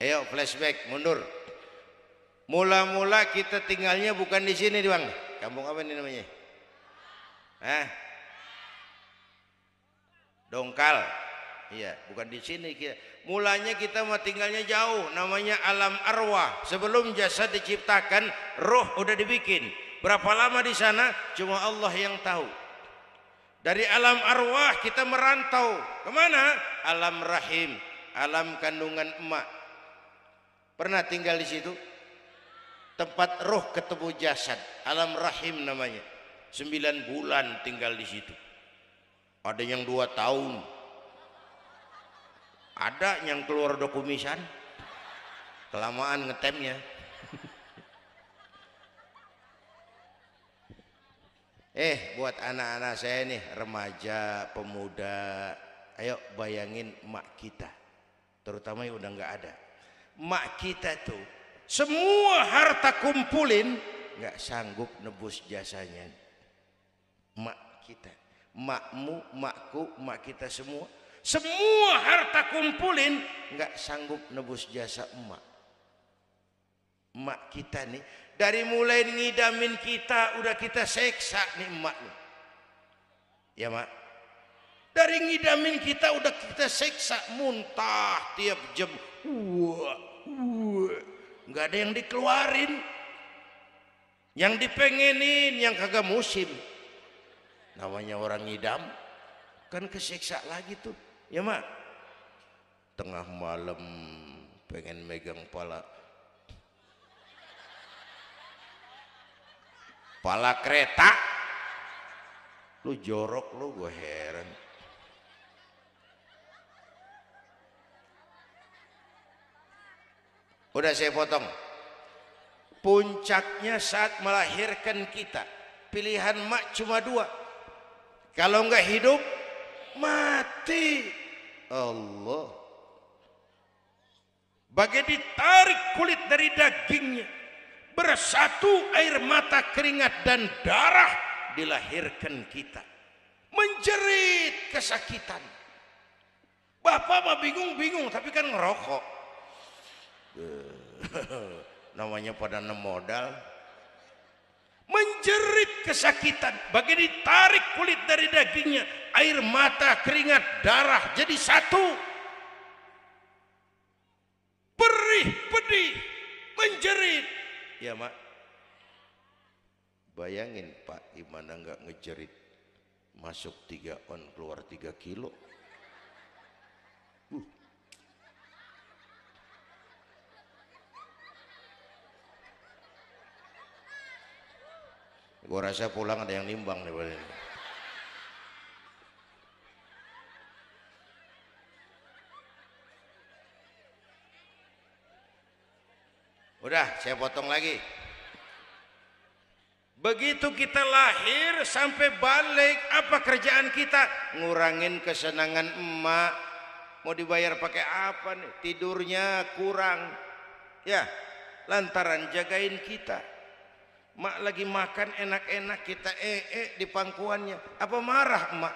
Ayo flashback, mundur. Mula-mula kita tinggalnya bukan di sini, Bang. Kampung apa ini namanya? Hah? Dongkal. Iya, bukan di sini kita. Mulanya kita mau tinggalnya jauh, namanya alam arwah. Sebelum jasad diciptakan, roh udah dibikin. Berapa lama di sana? Cuma Allah yang tahu. Dari alam arwah kita merantau ke mana? Alam rahim, alam kandungan emak. Pernah tinggal di situ? Tempat roh ketemu jasad, alam rahim namanya. Sembilan bulan tinggal di situ. Ada yang dua tahun, ada yang keluar dokumisan, kelamaan ngetemnya. Eh, buat anak-anak saya nih, remaja, pemuda, ayo bayangin mak kita, terutama yang udah nggak ada. Mak kita tuh semua harta kumpulin nggak sanggup nebus jasanya. Mak kita, makmu, makku, mak kita semua, semua harta kumpulin nggak sanggup nebus jasa emak. Emak kita nih dari mulai ngidamin kita udah kita seksa nih emak nih. Ya mak. Dari ngidamin kita udah kita seksa muntah tiap jam. Wah. Nggak ada yang dikeluarin. Yang dipengenin yang kagak musim. Namanya orang ngidam kan kesiksa lagi tuh. Ya mak. Tengah malam pengen megang pala pala kereta lu jorok lu gue heran udah saya potong. Puncaknya saat melahirkan kita pilihan mak cuma dua. Kalau enggak hidup mati. Allah. Bagai ditarik kulit dari dagingnya bersatu air mata keringat dan darah dilahirkan kita. Menjerit kesakitan. Bapak mah bingung-bingung tapi kan ngerokok namanya pada modal menjerit kesakitan bagi ditarik kulit dari dagingnya air mata keringat darah jadi satu. Perih pedih menjerit. Ya mak. Bayangin pak gimana nggak ngejerit? Masuk tiga on keluar tiga kilo gua rasa pulang ada yang nimbang nih Pak. Udah, saya potong lagi. Begitu kita lahir sampai balik, apa kerjaan kita? Ngurangin kesenangan emak. Mau dibayar pakai apa nih? Tidurnya kurang. Ya, lantaran jagain kita. Mak lagi makan enak-enak kita eh eh di pangkuannya. Apa marah emak?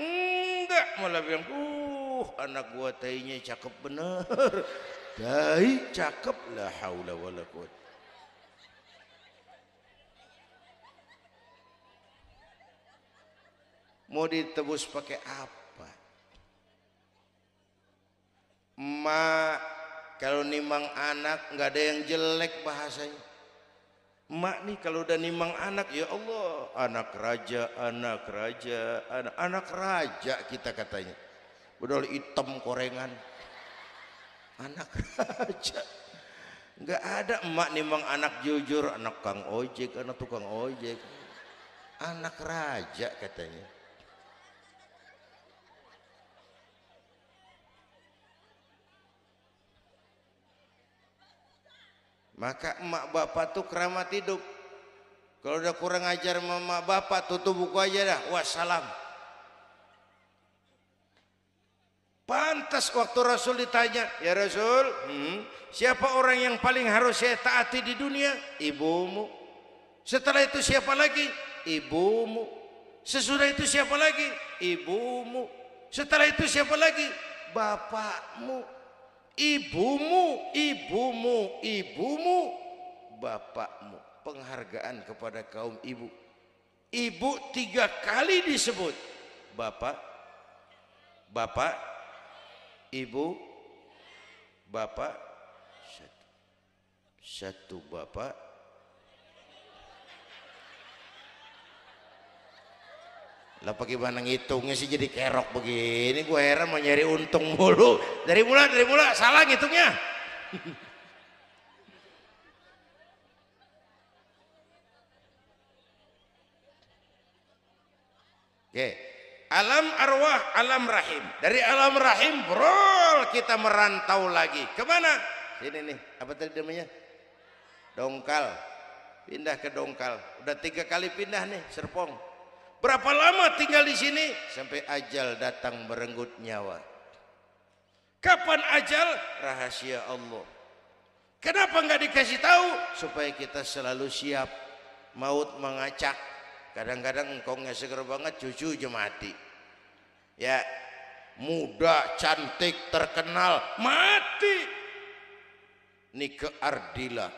Enggak, malah bilang, "Uh, anak gua tainya cakep bener." Tai cakep la haula wala. Mau ditebus pakai apa? Mak kalau nimang anak nggak ada yang jelek bahasanya. Mak nih kalau udah nimang anak ya Allah, anak raja, anak raja, anak anak raja kita katanya. Udah hitam korengan. Anak raja. Nggak ada emak nimang anak jujur anak kang ojek anak tukang ojek. Anak raja katanya maka emak bapak tuh keramat hidup kalau udah kurang ajar mama bapak tutup buku aja dah wassalam Pantas waktu Rasul ditanya, ya Rasul, hmm, siapa orang yang paling harus saya taati di dunia? Ibumu. Setelah itu siapa lagi? Ibumu. Sesudah itu siapa lagi? Ibumu. Setelah itu siapa lagi? Bapakmu. Ibumu ibumu ibumu. Bapakmu penghargaan kepada kaum ibu. Ibu tiga kali disebut. Bapak bapak ibu bapak satu, satu bapak lah bagaimana ngitungnya sih jadi kerok begini gue heran mau nyari untung mulu dari mula dari mula salah ngitungnya Oke. Alam arwah, alam rahim. Dari alam rahim, bro, kita merantau lagi. Ke mana? Sini nih, apa tadi namanya? Dongkal. Pindah ke Dongkal. Udah tiga kali pindah nih, Serpong. Berapa lama tinggal di sini? Sampai ajal datang merenggut nyawa. Kapan ajal? Rahasia Allah. Kenapa nggak dikasih tahu? Supaya kita selalu siap. Maut mengacak. Kadang-kadang engkau nggak seger banget, cucu aja mati. Ya, muda, cantik, terkenal, mati. Nike Ardila,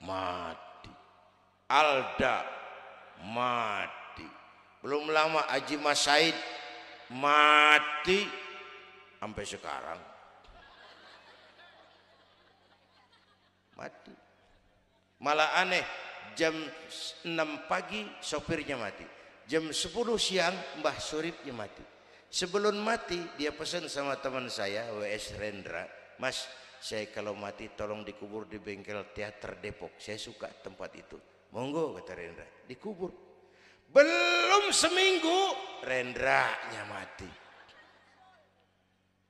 mati. Alda, mati. Belum lama Haji Mas Said, mati. Sampai sekarang. Mati. Malah aneh, jam 6 pagi sopirnya mati jam 10 siang Mbah Suripnya mati sebelum mati dia pesan sama teman saya WS Rendra Mas saya kalau mati tolong dikubur di bengkel teater Depok saya suka tempat itu monggo kata Rendra dikubur belum seminggu Rendranya mati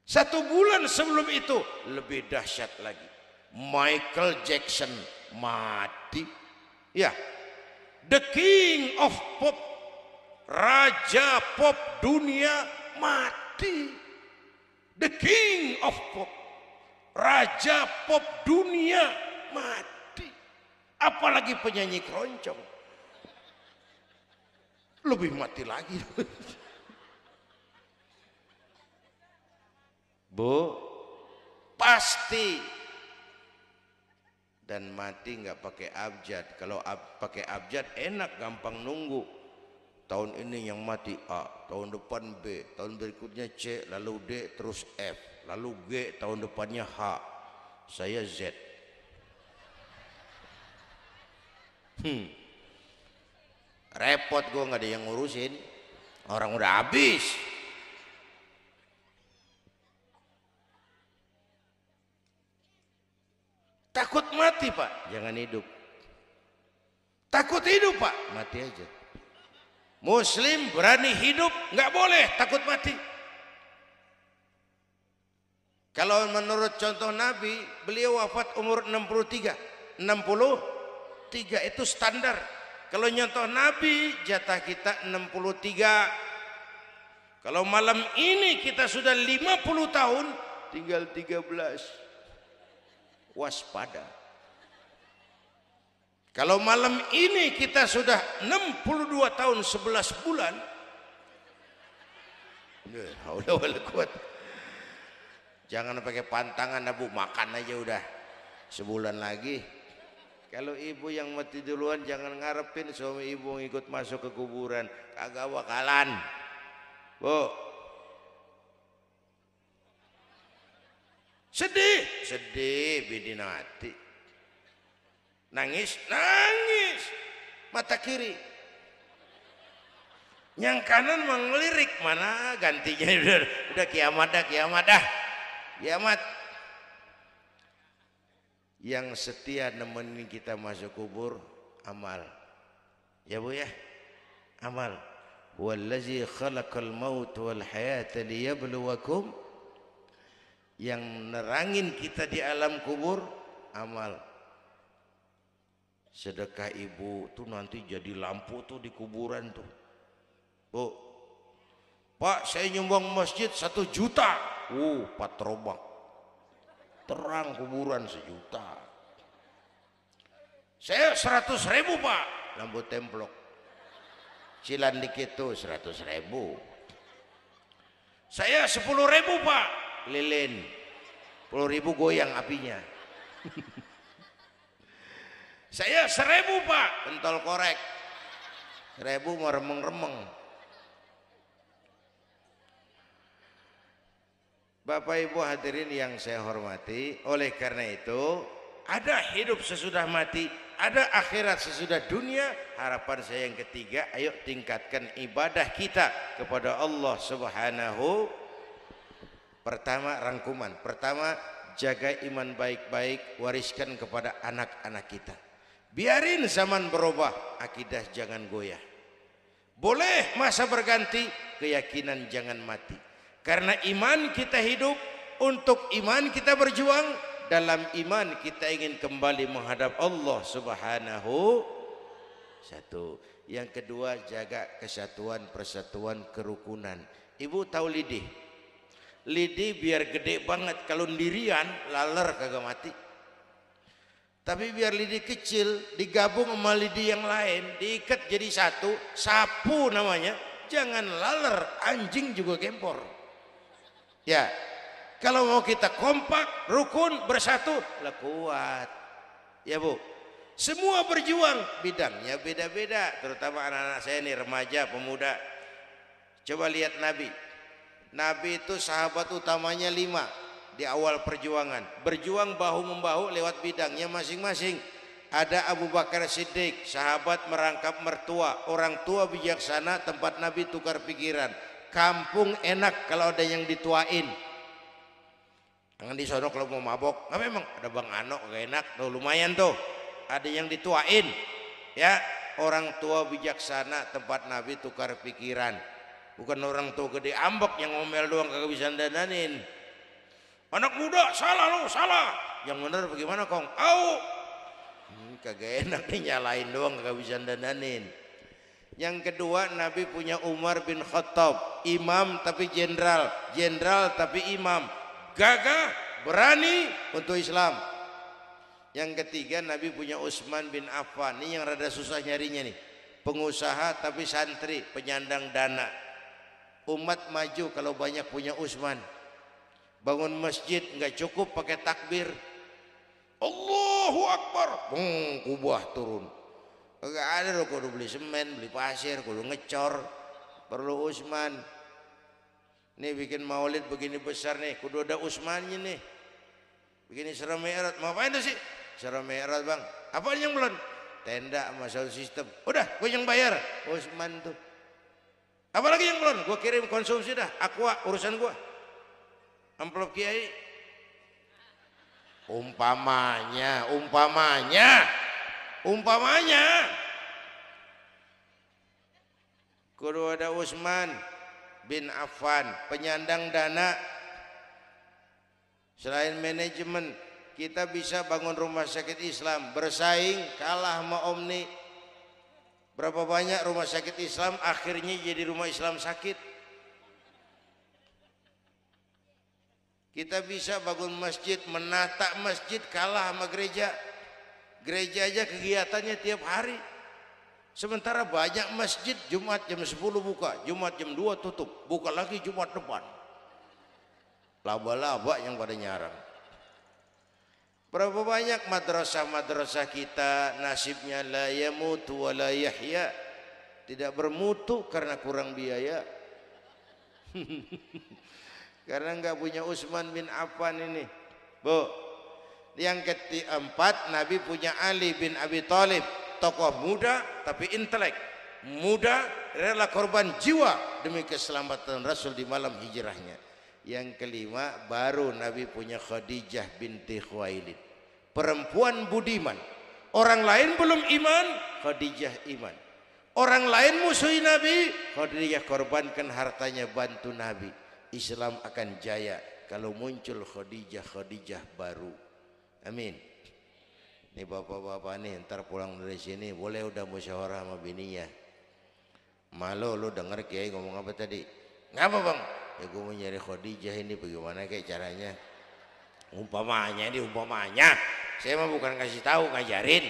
satu bulan sebelum itu lebih dahsyat lagi Michael Jackson mati Ya, the king of pop, raja pop dunia mati. The king of pop, raja pop dunia mati. Apalagi penyanyi keroncong. Lebih mati lagi. Bu, pasti. Dan mati nggak pakai abjad. Kalau ab, pakai abjad enak gampang nunggu. Tahun ini yang mati A tahun depan B tahun berikutnya C lalu D terus F lalu G tahun depannya H. Saya Z. Hmm. Repot gue nggak ada yang ngurusin orang udah habis Takut mati pak, jangan hidup. Takut hidup pak, mati aja. Muslim berani hidup, nggak boleh takut mati. Kalau menurut contoh Nabi, beliau wafat umur 63. 63 itu standar. Kalau nyontoh Nabi, jatah kita 63. Kalau malam ini kita sudah 50 tahun, tinggal 13 waspada. Kalau malam ini kita sudah 62 tahun 11 bulan, kuat. Jangan pakai pantangan abu makan aja udah sebulan lagi. Kalau ibu yang mati duluan jangan ngarepin suami ibu ngikut masuk ke kuburan, kagak bakalan. Bu, Sedih, sedih bidinati. Nangis, nangis. Mata kiri. Yang kanan mengelirik mana gantinya udah, udah kiamat dah, kiamat dah. Kiamat. Yang setia nemenin kita masuk kubur amal. Ya Bu ya. Amal. Wallazi khalaqal maut wal hayata liyabluwakum yang nerangin kita di alam kubur amal sedekah ibu tuh nanti jadi lampu tuh di kuburan tuh bu pak saya nyumbang masjid satu juta uh patrobak terang kuburan sejuta. Saya seratus ribu pak. Lampu templok. Cilan dikit tuh seratus ribu. Saya sepuluh ribu pak. Lilin. Puluh ribu goyang apinya. Saya seribu pak. Pentol korek. Seribu mau remeng-remeng Bapak Ibu hadirin yang saya hormati oleh karena itu ada hidup sesudah mati ada akhirat sesudah dunia harapan saya yang ketiga ayo tingkatkan ibadah kita kepada Allah subhanahu. Pertama rangkuman. Pertama jaga iman baik-baik wariskan kepada anak-anak kita. Biarin zaman berubah akidah jangan goyah. Boleh masa berganti keyakinan jangan mati karena iman kita hidup untuk iman kita berjuang dalam iman kita ingin kembali menghadap Allah Subhanahu satu. Yang kedua jaga kesatuan persatuan kerukunan. Ibu tahu lidi lidi biar gede banget kalau dirian laler kagak mati. Tapi biar lidi kecil digabung sama lidi yang lain diikat jadi satu sapu namanya jangan laler anjing juga gempor ya kalau mau kita kompak, rukun, bersatu, lah kuat. Ya Bu. Semua berjuang, bidangnya beda-beda. Terutama anak-anak saya ini remaja, pemuda. Coba lihat Nabi. Nabi itu sahabat utamanya lima di awal perjuangan. Berjuang bahu-membahu lewat bidangnya masing-masing. Ada Abu Bakar Siddiq, sahabat merangkap mertua. Orang tua bijaksana, tempat Nabi tukar pikiran. Kampung enak kalau ada yang dituain Jangan di sono kalau mau mabok, nggak memang ada Bang Ano gak enak, tuh lumayan tuh. Ada yang dituain, ya orang tua bijaksana tempat Nabi tukar pikiran. Bukan orang tua gede ambek yang ngomel doang kagak bisa dandanin. Anak muda salah lo, salah. Yang benar bagaimana kong? Au. Hmm, kagak enak nih nyalain doang kagak bisa dandanin. Yang kedua Nabi punya Umar bin Khattab, imam tapi jenderal, jenderal tapi imam gagah, berani untuk Islam. Yang ketiga Nabi punya Utsman bin Affan. Ini yang rada susah nyarinya nih. Pengusaha tapi santri, penyandang dana. Umat maju kalau banyak punya Utsman. Bangun masjid nggak cukup pakai takbir. Allahu Akbar. Hmm, kubah turun. Enggak ada loh kudu beli semen, beli pasir, kudu ngecor. Perlu Utsman. Nih bikin maulid begini besar nih, kudu ada Usmannya nih. Begini serem Mi'raj, mau apa itu sih? Serem Mi'raj bang. Apa yang belum? Tenda sama sound system. Udah, gue yang bayar. Usman tuh. Apalagi yang belum? Gue kirim konsumsi dah. Aqua urusan gue. Amplop kiai. Umpamanya, umpamanya, umpamanya. Kudu ada Usman bin Affan penyandang dana. Selain manajemen kita bisa bangun rumah sakit Islam bersaing kalah sama Omni. Berapa banyak rumah sakit Islam akhirnya jadi rumah Islam sakit? Kita bisa bangun masjid menata masjid kalah sama gereja gereja aja kegiatannya tiap hari Sementara banyak masjid Jumat jam 10 buka, Jumat jam 2 tutup, buka lagi Jumat depan. Laba-laba yang pada nyarang. Berapa banyak madrasah-madrasah kita nasibnya la yamutu wa la yahya. Tidak bermutu karena kurang biaya. karena enggak punya Utsman bin Affan ini. Bu. Yang keempat Nabi punya Ali bin Abi Thalib. Tokoh muda tapi intelek. Muda rela korban jiwa demi keselamatan Rasul di malam hijrahnya. Yang kelima baru Nabi punya Khadijah binti Khuwailid. Perempuan budiman. Orang lain belum iman Khadijah iman. Orang lain musuhi Nabi Khadijah korbankan hartanya bantu Nabi. Islam akan jaya kalau muncul Khadijah Khadijah baru amin Nih bapak-bapak nih ntar pulang dari sini boleh udah musyawarah sama bininya. Malu lu denger kiai ngomong apa tadi? Ngapa bang? Ya gue mau nyari Khadijah ini bagaimana kayak caranya? Umpamanya ini umpamanya. Saya mah bukan kasih tahu ngajarin.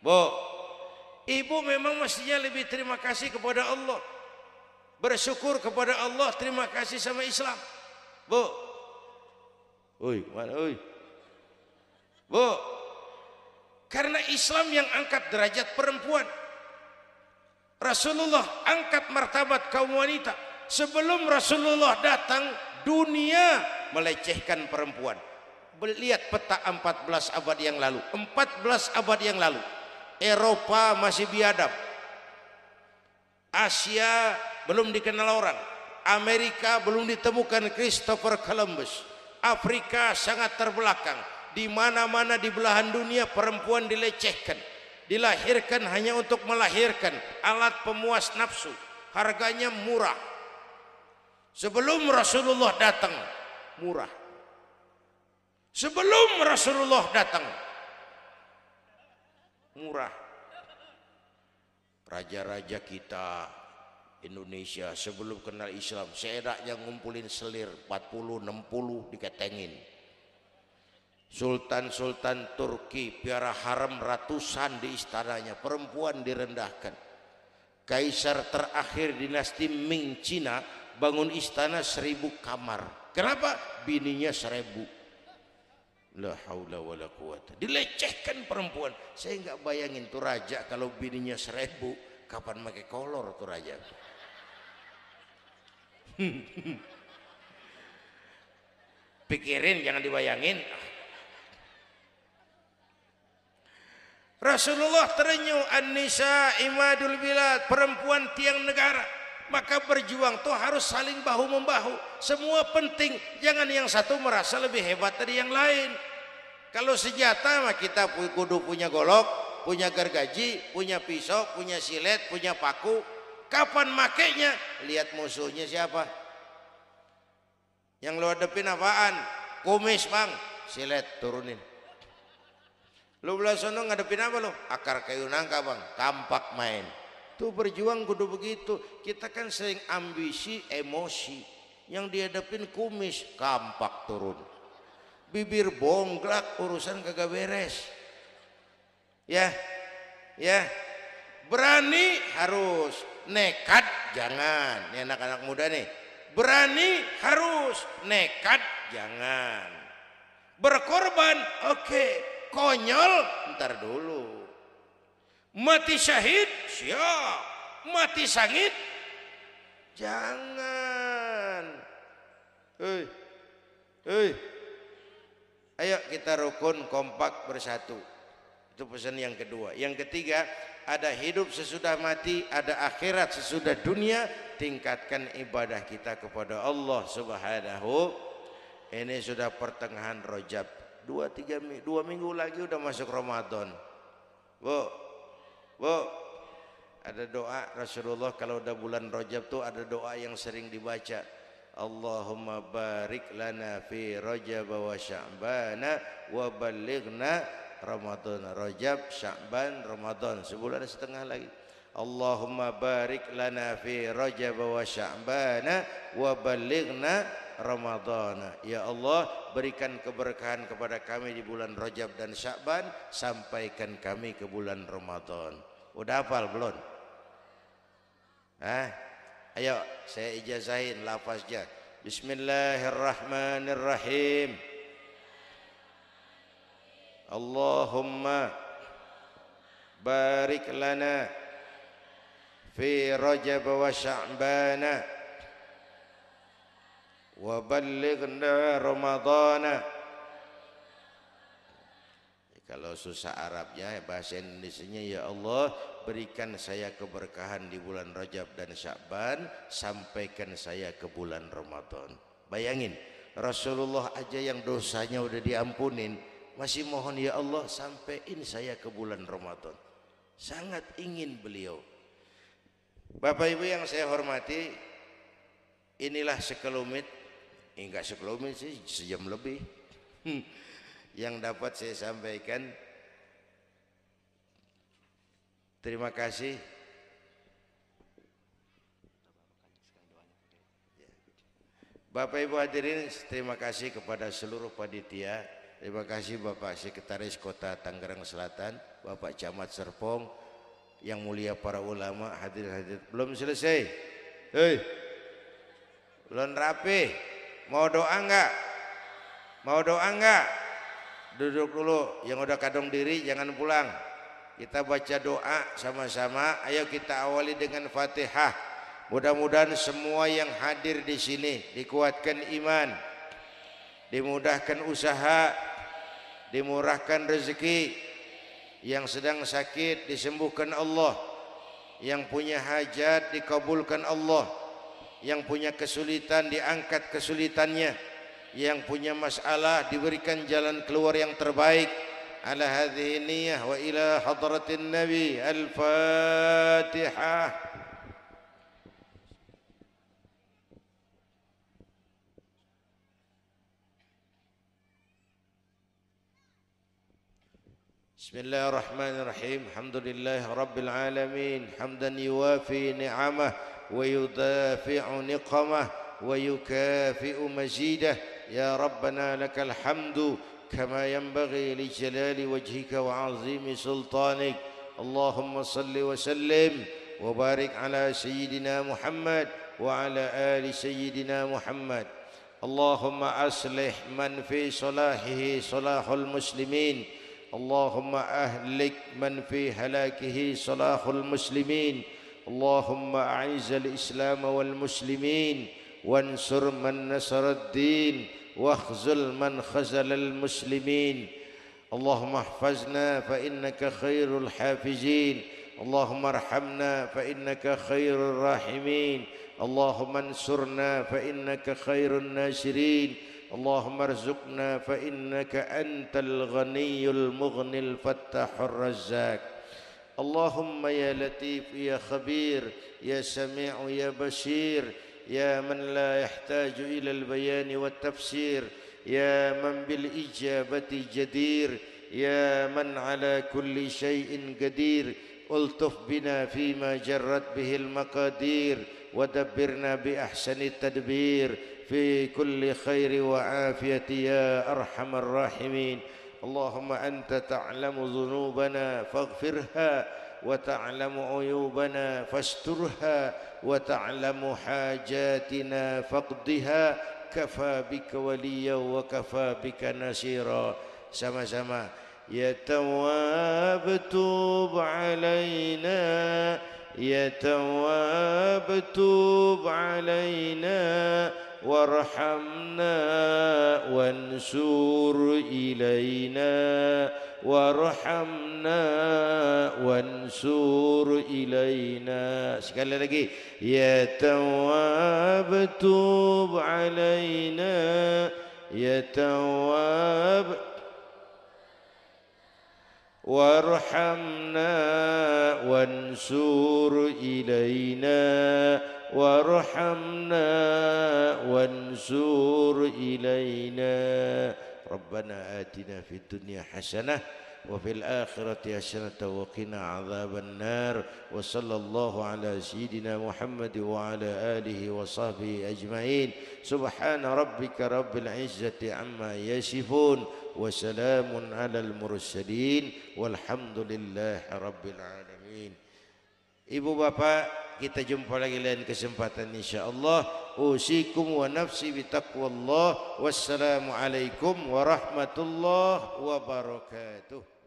Bu, ibu memang mestinya lebih terima kasih kepada Allah. Bersyukur kepada Allah, terima kasih sama Islam. Bu, Oi, mana oi? Bu, karena Islam yang angkat derajat perempuan. Rasulullah angkat martabat kaum wanita. Sebelum Rasulullah datang, dunia melecehkan perempuan. Lihat peta 14 abad yang lalu. 14 abad yang lalu. Eropa masih biadab. Asia belum dikenal orang. Amerika belum ditemukan Christopher Columbus. Afrika sangat terbelakang. Di mana-mana di belahan dunia perempuan dilecehkan. Dilahirkan hanya untuk melahirkan alat pemuas nafsu. Harganya murah. Sebelum Rasulullah datang, murah. Sebelum Rasulullah datang, murah. Raja-raja kita Indonesia sebelum kenal Islam yang ngumpulin selir 40 60 diketengin Sultan-sultan Turki piara haram ratusan di istananya perempuan direndahkan. Kaisar terakhir dinasti Ming Cina bangun istana seribu kamar. Kenapa? bininya seribu. La haula wala quwata. Dilecehkan perempuan. Saya nggak bayangin tuh raja kalau bininya seribu kapan pakai kolor tuh raja? Pikirin jangan dibayangin. Rasulullah terenyuh An-Nisa imadul bilad perempuan tiang negara. Maka berjuang tuh harus saling bahu membahu semua penting. Jangan yang satu merasa lebih hebat dari yang lain. Kalau senjata mah kita kudu punya golok punya gergaji punya pisau punya silet punya paku. Kapan makainya? Lihat musuhnya siapa. Yang lo hadapin apaan? Kumis bang. Silet turunin lu belah sono ngadepin apa lo akar kayu nangka bang. Tampak main. Tuh berjuang kudu begitu. Kita kan sering ambisi emosi. Yang dihadapin kumis kampak turun. Bibir bongklak urusan kagak beres. Ya ya. Berani harus. Nekat jangan. Ini anak-anak muda nih. Berani harus. Nekat jangan. Berkorban oke. okay. Konyol ntar dulu. Mati syahid siap. Mati sangit jangan. Hei hei. Ayo kita rukun kompak bersatu. Itu pesan yang kedua. Yang ketiga ada hidup sesudah mati, ada akhirat sesudah dunia, tingkatkan ibadah kita kepada Allah Subhanahu. Ini sudah pertengahan Rojab, dua tiga dua minggu lagi udah masuk Ramadan. Bu, bu, ada doa Rasulullah kalau udah bulan Rojab tuh ada doa yang sering dibaca. Allahumma barik lana fi Rajab wa Sya'bana wa balighna Ramadan Rajab Sya'ban Ramadan sebulan setengah lagi Allahumma barik lana fi Rajab wa Sya'ban wa balighna Ramadhan. Ya Allah, berikan keberkahan kepada kami di bulan Rajab dan Syakban, sampaikan kami ke bulan Ramadhan. Udah hafal belum? Hah? Ayo, saya ijazahin lafaznya. Bismillahirrahmanirrahim. Allahumma barik lana fi Rajab wa Sya'bana. Waballighna Ramadhan. kalau susah Arabnya bahasa Indonesia ya Allah berikan saya keberkahan di bulan Rajab dan Syakban sampaikan saya ke bulan Ramadan. Bayangin Rasulullah aja yang dosanya udah diampunin masih mohon ya Allah sampaikan saya ke bulan Ramadan. Sangat ingin beliau. Bapak Ibu yang saya hormati inilah sekelumit enggak sekelumit sih sejam lebih yang dapat saya sampaikan terima kasih Bapak Ibu hadirin terima kasih kepada seluruh panitia Terima kasih Bapak Sekretaris Kota Tangerang Selatan, Bapak Camat Serpong, yang mulia para ulama hadir-hadir. Belum selesai. Hei. Belum rapi. Mau doa enggak? Mau doa enggak? Duduk dulu. Yang udah kadung diri jangan pulang. Kita baca doa sama-sama. Ayo kita awali dengan Fatihah. Mudah-mudahan semua yang hadir di sini dikuatkan iman, dimudahkan usaha, dimurahkan rezeki, yang sedang sakit disembuhkan Allah, yang punya hajat dikabulkan Allah, yang punya kesulitan diangkat kesulitannya yang punya masalah diberikan jalan keluar yang terbaik ala hadhihi niyyah wa ila hadratin nabi al-fatihah بسم الله الرحمن الرحيم الحمد لله رب العالمين حمدا يوافي نعمه ويدافع نقمه ويكافئ مزيده يا ربنا لك الحمد كما ينبغي لجلال وجهك وعظيم سلطانك. اللهم صل وسلم وبارك على سيدنا محمد وعلى آل سيدنا محمد. اللهم أصلح من في صلاحه صلاح المسلمين. اللهم أهلك من في هلاكه صلاح المسلمين. اللهم أعز الإسلام والمسلمين وانصر من نصر الدين واخذل من خزل المسلمين. اللهم احفظنا فإنك خير الحافزين اللهم ارحمنا فإنك خير الراحمين. اللهم انصرنا فإنك خير الناصرين. اللهم ارزقنا فإنك أنت الغني المغني الفتاح الرزاق. اللهم يا لطيف يا خبير يا سميع يا بشير يا من لا يحتاج إلى البيان والتفسير يا من بالإجابة جدير يا من على كل شيء قدير. ألطف بنا فيما جرت به المقادير ودبرنا بأحسن التدبير. في كل خير وعافية يا أرحم الراحمين. اللهم أنت تعلم ذنوبنا فاغفرها وتعلم عيوبنا فاسترها وتعلم حاجاتنا فاقضها. كفى بك وليا وكفى بك نصيرا. sama-sama يا تواب توب علينا. يا تواب توب علينا. وارحمنا وانسور إلينا. وارحمنا وانسور إلينا. Sekali lagi. Ya tawwab tub علينا يا تواب وارحمنا وانسور إلينا. وارحمنا وانشر إلينا. ربنا آتنا في الدنيا حسنة وفي الآخرة حسنة وقنا عذاب النار. وصلى الله على سيدنا محمد وعلى آله وصحبه أجمعين. سبحان ربك رب العزة عما يصفون وسلام على المرسلين والحمد لله رب العالمين. Ibu Bapak kita jumpa lagi lain kesempatan insyaallah. Usikum wa nafsi bitaqwallah wassalamu alaikum warahmatullahi wabarakatuh